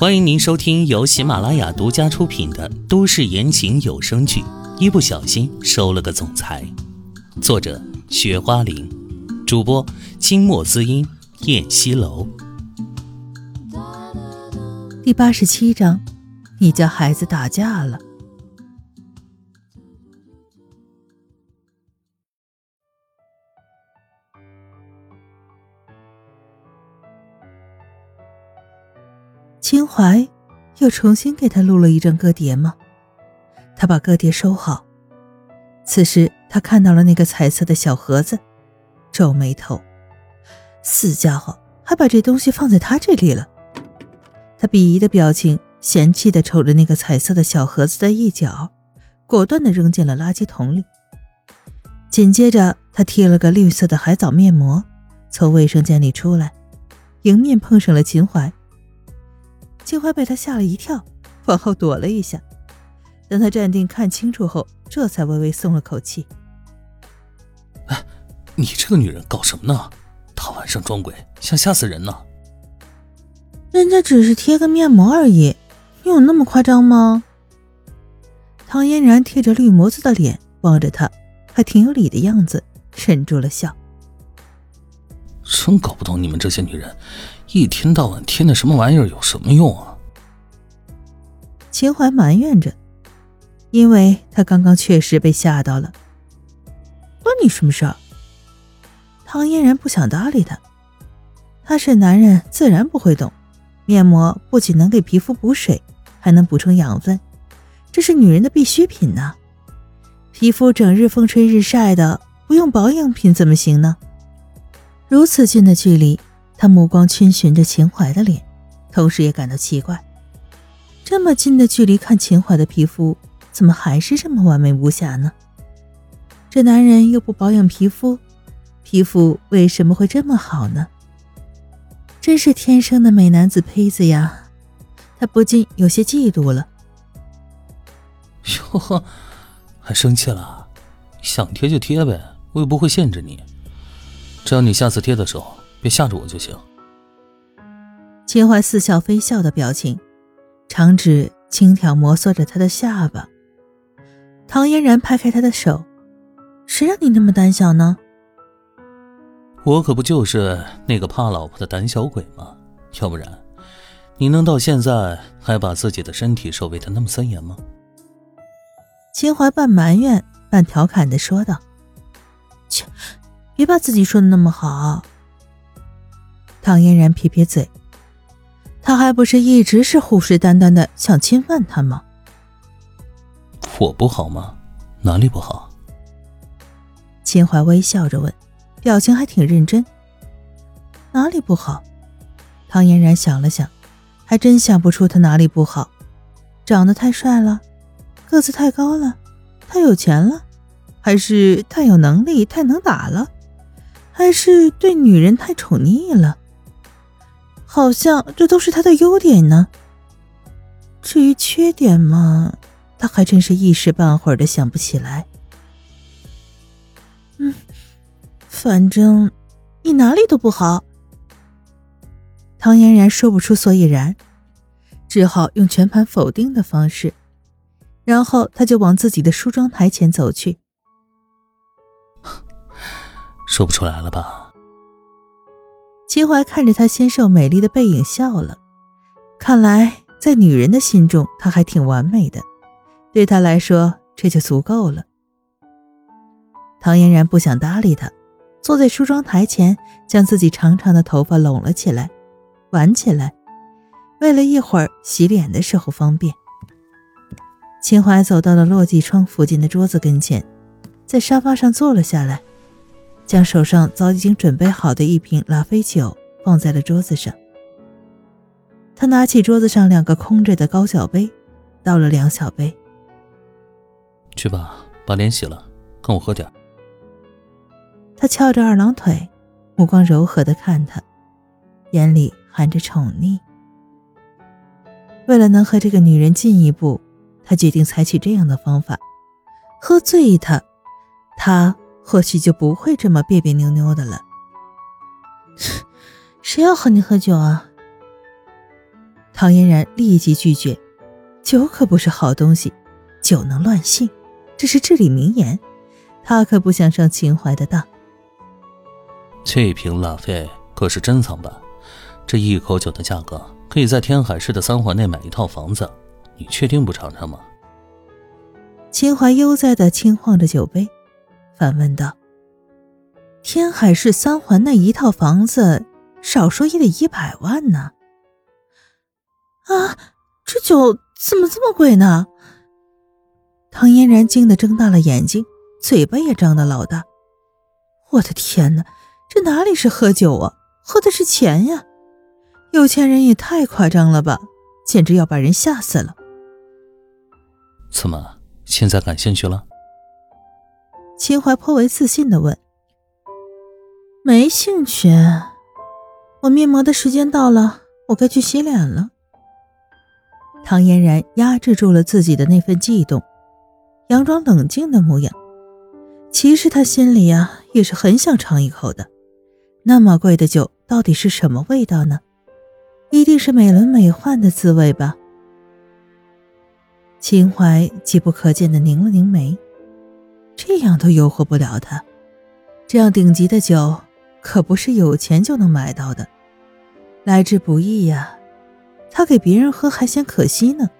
欢迎您收听由喜马拉雅独家出品的都市言情有声剧《一不小心收了个总裁》，作者：雪花玲，主播：清墨滋音、燕西楼。第八十七章，你家孩子打架了。秦淮又重新给他录了一张歌碟吗？他把歌碟收好。此时他看到了那个彩色的小盒子，皱眉头。死家伙，还把这东西放在他这里了。他鄙夷的表情，嫌弃的瞅着那个彩色的小盒子的一角，果断的扔进了垃圾桶里。紧接着，他贴了个绿色的海藻面膜，从卫生间里出来，迎面碰上了秦淮。秦淮被他吓了一跳，往后躲了一下。等他站定看清楚后，这才微微松了口气。哎，你这个女人搞什么呢？大晚上装鬼，想吓死人呢？人家只是贴个面膜而已，你有那么夸张吗？唐嫣然贴着绿模子的脸望着他，还挺有理的样子，忍住了笑。真搞不懂你们这些女人。一天到晚贴那什么玩意儿有什么用啊？秦淮埋怨着，因为他刚刚确实被吓到了。关你什么事儿？唐嫣然不想搭理他。他是男人，自然不会懂。面膜不仅能给皮肤补水，还能补充养分，这是女人的必需品呐。皮肤整日风吹日晒的，不用保养品怎么行呢？如此近的距离。他目光逡巡着秦淮的脸，同时也感到奇怪：这么近的距离看秦淮的皮肤，怎么还是这么完美无瑕呢？这男人又不保养皮肤，皮肤为什么会这么好呢？真是天生的美男子胚子呀！他不禁有些嫉妒了。哟呵，还生气了？想贴就贴呗，我又不会限制你。只要你下次贴的时候。别吓着我就行。秦淮似笑非笑的表情，长指轻挑摩挲着他的下巴。唐嫣然拍开他的手：“谁让你那么胆小呢？”“我可不就是那个怕老婆的胆小鬼吗？要不然，你能到现在还把自己的身体守卫的那么森严吗？”秦淮半埋怨半调侃的说道：“切，别把自己说的那么好。”唐嫣然撇撇嘴，他还不是一直是虎视眈眈的想侵犯他吗？我不好吗？哪里不好？秦淮微笑着问，表情还挺认真。哪里不好？唐嫣然想了想，还真想不出他哪里不好。长得太帅了，个子太高了，太有钱了，还是太有能力、太能打了，还是对女人太宠溺了？好像这都是他的优点呢。至于缺点嘛，他还真是一时半会儿的想不起来。嗯，反正你哪里都不好。唐嫣然说不出所以然，只好用全盘否定的方式。然后他就往自己的梳妆台前走去。说不出来了吧？秦淮看着她纤瘦美丽的背影笑了，看来在女人的心中，她还挺完美的，对他来说这就足够了。唐嫣然不想搭理他，坐在梳妆台前，将自己长长的头发拢了起来，挽起来，为了一会儿洗脸的时候方便。秦淮走到了落地窗附近的桌子跟前，在沙发上坐了下来。将手上早已经准备好的一瓶拉菲酒放在了桌子上。他拿起桌子上两个空着的高脚杯，倒了两小杯。去吧，把脸洗了，跟我喝点。他翘着二郎腿，目光柔和的看他，眼里含着宠溺。为了能和这个女人进一步，他决定采取这样的方法：喝醉她，他。或许就不会这么别别扭扭的了。谁要和你喝酒啊？唐嫣然立即拒绝，酒可不是好东西，酒能乱性，这是至理名言，他可不想上秦淮的当。这瓶拉菲可是珍藏版，这一口酒的价格，可以在天海市的三环内买一套房子，你确定不尝尝吗？秦淮悠哉的轻晃着酒杯，反问道：“天海市三环那一套房子，少说也得一百万呢。”啊，这酒怎么这么贵呢？唐嫣然惊得睁大了眼睛，嘴巴也张得老大。我的天哪，这哪里是喝酒啊，喝的是钱呀！有钱人也太夸张了吧，简直要把人吓死了。怎么？现在感兴趣了？秦淮颇为自信的问：“没兴趣，我面膜的时间到了，我该去洗脸了。”唐嫣然压制住了自己的那份悸动，佯装冷静的模样。其实她心里呀，也是很想尝一口的。那么贵的酒，到底是什么味道呢？一定是美轮美奂的滋味吧。秦淮急不可见的拧了拧眉，这样都诱惑不了他。这样顶级的酒，可不是有钱就能买到的，来之不易呀。他给别人喝还嫌可惜呢，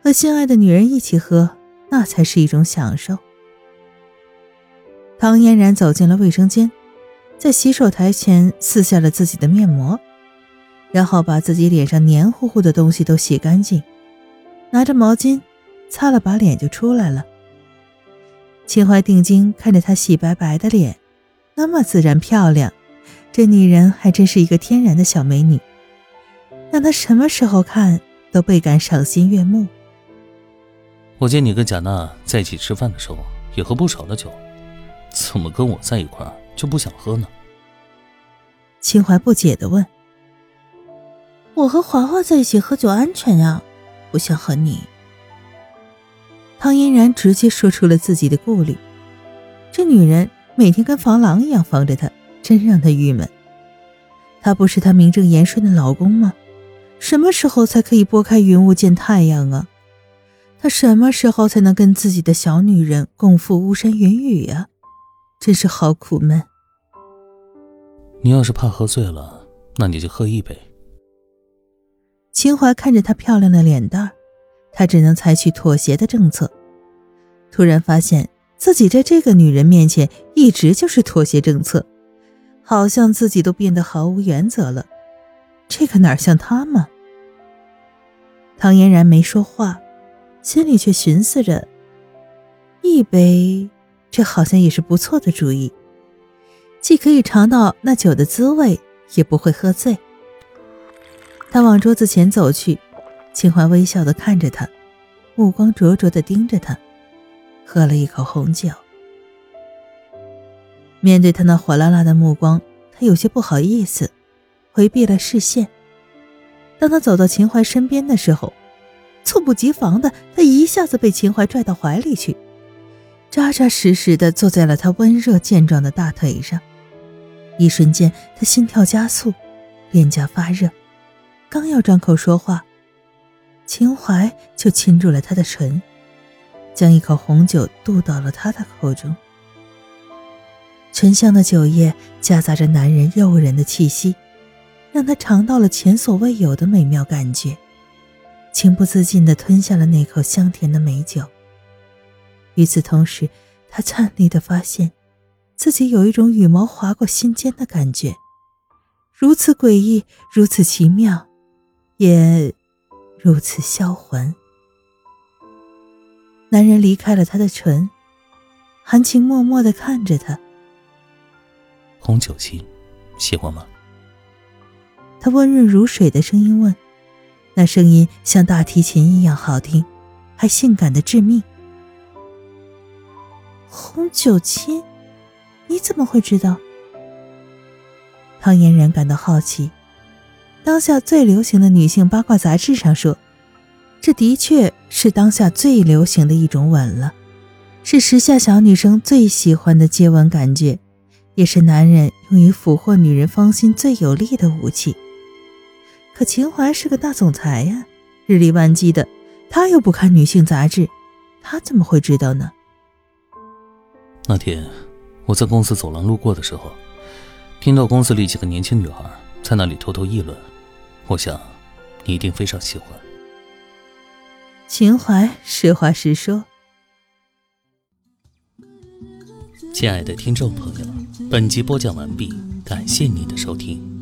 和心爱的女人一起喝，那才是一种享受。唐嫣然走进了卫生间，在洗手台前撕下了自己的面膜，然后把自己脸上黏糊糊的东西都洗干净。拿着毛巾擦了把脸就出来了。秦淮定睛看着她洗白白的脸，那么自然漂亮，这女人还真是一个天然的小美女，让他什么时候看都倍感赏心悦目。我见你跟贾娜在一起吃饭的时候也喝不少的酒，怎么跟我在一块就不想喝呢？秦淮不解的问：“我和华华在一起喝酒安全呀。”不想和你，唐嫣然直接说出了自己的顾虑。这女人每天跟防狼一样防着他，真让他郁闷。他不是她名正言顺的老公吗？什么时候才可以拨开云雾见太阳啊？他什么时候才能跟自己的小女人共赴巫山云雨啊？真是好苦闷。你要是怕喝醉了，那你就喝一杯。秦淮看着她漂亮的脸蛋儿，他只能采取妥协的政策。突然发现自己在这个女人面前一直就是妥协政策，好像自己都变得毫无原则了。这个哪像他嘛？唐嫣然没说话，心里却寻思着：一杯，这好像也是不错的主意，既可以尝到那酒的滋味，也不会喝醉。他往桌子前走去，秦淮微笑的看着他，目光灼灼的盯着他，喝了一口红酒。面对他那火辣辣的目光，他有些不好意思，回避了视线。当他走到秦淮身边的时候，猝不及防的，他一下子被秦淮拽到怀里去，扎扎实实的坐在了他温热健壮的大腿上。一瞬间，他心跳加速，脸颊发热。刚要张口说话，秦淮就亲住了他的唇，将一口红酒渡到了他的口中。醇香的酒液夹杂着男人诱人的气息，让他尝到了前所未有的美妙感觉，情不自禁地吞下了那口香甜的美酒。与此同时，他颤栗地发现，自己有一种羽毛划过心间的感觉，如此诡异，如此奇妙。也如此销魂。男人离开了她的唇，含情脉脉的看着她。红酒心，喜欢吗？他温润如水的声音问，那声音像大提琴一样好听，还性感的致命。红酒亲，你怎么会知道？唐嫣然感到好奇。当下最流行的女性八卦杂志上说，这的确是当下最流行的一种吻了，是时下小女生最喜欢的接吻感觉，也是男人用于俘获女人芳心最有力的武器。可秦淮是个大总裁呀，日理万机的，他又不看女性杂志，他怎么会知道呢？那天我在公司走廊路过的时候，听到公司里几个年轻女孩在那里偷偷议论，我想你一定非常喜欢。秦淮实话实说。亲爱的听众朋友，本集播讲完毕，感谢您的收听。